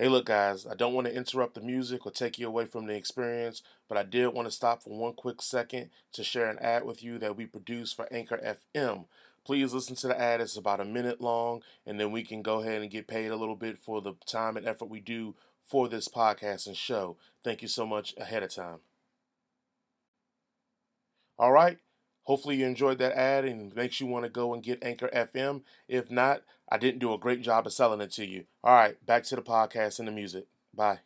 Hey, look, guys, I don't want to interrupt the music or take you away from the experience, but I did want to stop for one quick second to share an ad with you that we produce for Anchor FM. Please listen to the ad. It's about a minute long, and then we can go ahead and get paid a little bit for the time and effort we do for this podcast and show. Thank you so much ahead of time. All right. Hopefully you enjoyed that ad and makes you want to go and get Anchor FM. If not, I didn't do a great job of selling it to you. All right, back to the podcast and the music. Bye.